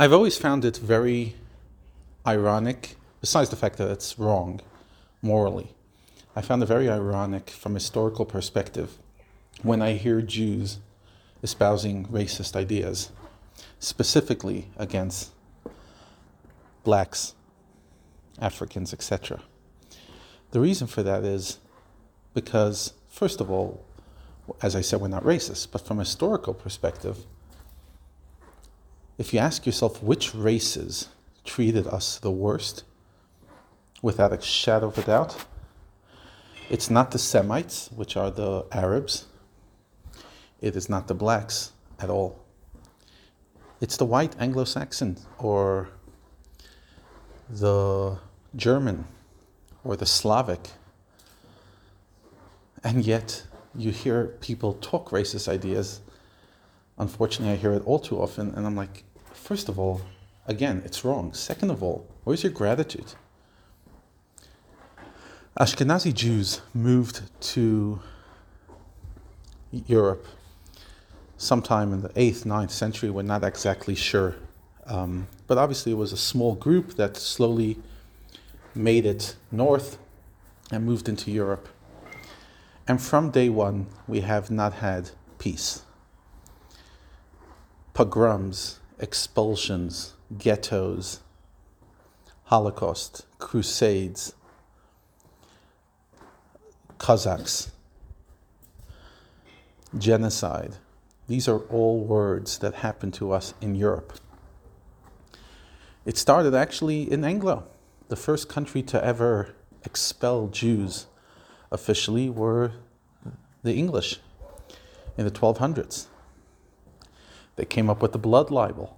I've always found it very ironic, besides the fact that it's wrong morally. I found it very ironic from a historical perspective when I hear Jews espousing racist ideas, specifically against blacks, Africans, etc. The reason for that is because, first of all, as I said, we're not racist, but from a historical perspective, if you ask yourself which races treated us the worst, without a shadow of a doubt, it's not the Semites, which are the Arabs. It is not the blacks at all. It's the white Anglo Saxon or the German or the Slavic. And yet, you hear people talk racist ideas. Unfortunately, I hear it all too often, and I'm like, first of all, again, it's wrong. Second of all, where's your gratitude? Ashkenazi Jews moved to Europe sometime in the 8th, 9th century. We're not exactly sure. Um, but obviously, it was a small group that slowly made it north and moved into Europe. And from day one, we have not had peace. Pogroms, expulsions, ghettos, Holocaust, crusades, Cossacks, genocide. These are all words that happened to us in Europe. It started actually in Anglo. The first country to ever expel Jews officially were the English in the 1200s. They came up with the blood libel.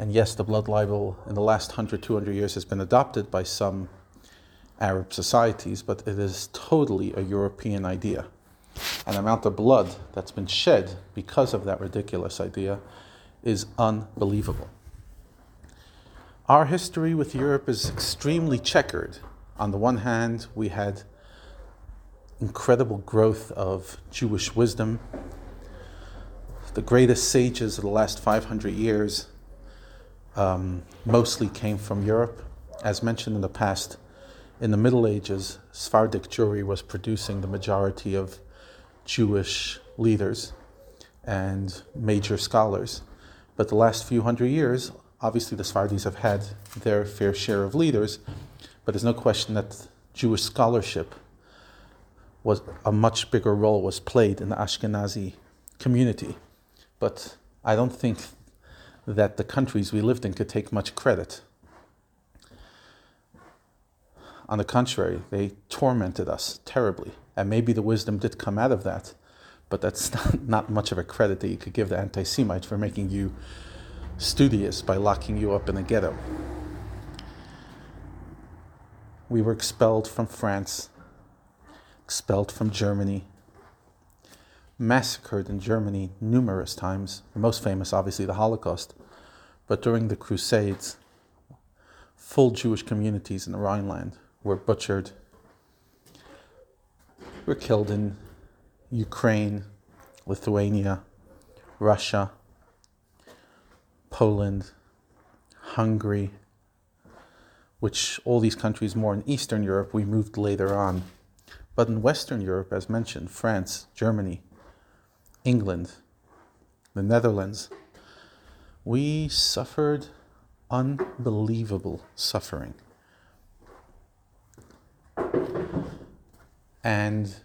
And yes, the blood libel in the last 100, 200 years has been adopted by some Arab societies, but it is totally a European idea. And the amount of blood that's been shed because of that ridiculous idea is unbelievable. Our history with Europe is extremely checkered. On the one hand, we had incredible growth of Jewish wisdom. The greatest sages of the last 500 years um, mostly came from Europe. As mentioned in the past, in the Middle Ages, Sephardic Jewry was producing the majority of Jewish leaders and major scholars. But the last few hundred years, obviously the Sfardis have had their fair share of leaders, but there's no question that Jewish scholarship was a much bigger role was played in the Ashkenazi community. But I don't think that the countries we lived in could take much credit on the contrary, they tormented us terribly. And maybe the wisdom did come out of that, but that's not, not much of a credit that you could give the anti Semites for making you studious by locking you up in a ghetto. We were expelled from France, expelled from Germany, massacred in Germany numerous times, the most famous, obviously, the Holocaust. But during the Crusades, full Jewish communities in the Rhineland were butchered, were killed in Ukraine, Lithuania, Russia, Poland, Hungary, which all these countries more in Eastern Europe we moved later on. But in Western Europe, as mentioned, France, Germany, England, the Netherlands, we suffered unbelievable suffering. And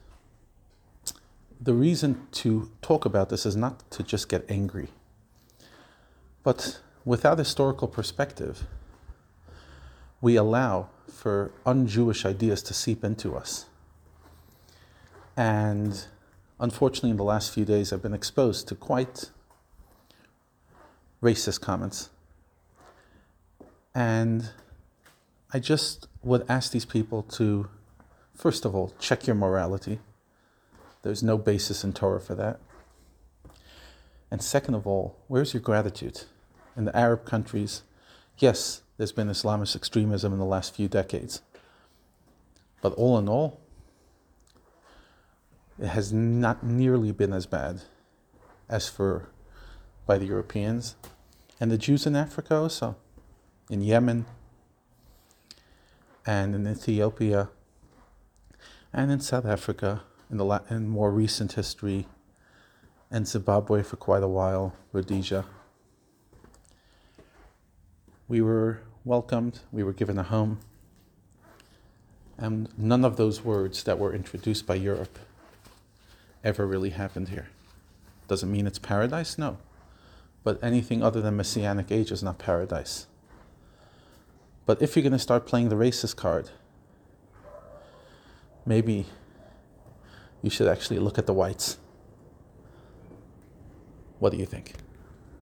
the reason to talk about this is not to just get angry, but without historical perspective, we allow for un Jewish ideas to seep into us. And unfortunately, in the last few days, I've been exposed to quite racist comments. And I just would ask these people to First of all, check your morality. There's no basis in Torah for that. And second of all, where's your gratitude? In the Arab countries, yes, there's been Islamist extremism in the last few decades. But all in all, it has not nearly been as bad as for by the Europeans. And the Jews in Africa also, in Yemen, and in Ethiopia, and in South Africa, in the in more recent history, and Zimbabwe for quite a while, Rhodesia. We were welcomed, we were given a home, and none of those words that were introduced by Europe ever really happened here. Doesn't mean it's paradise, no. But anything other than Messianic age is not paradise. But if you're going to start playing the racist card, maybe you should actually look at the whites. What do you think?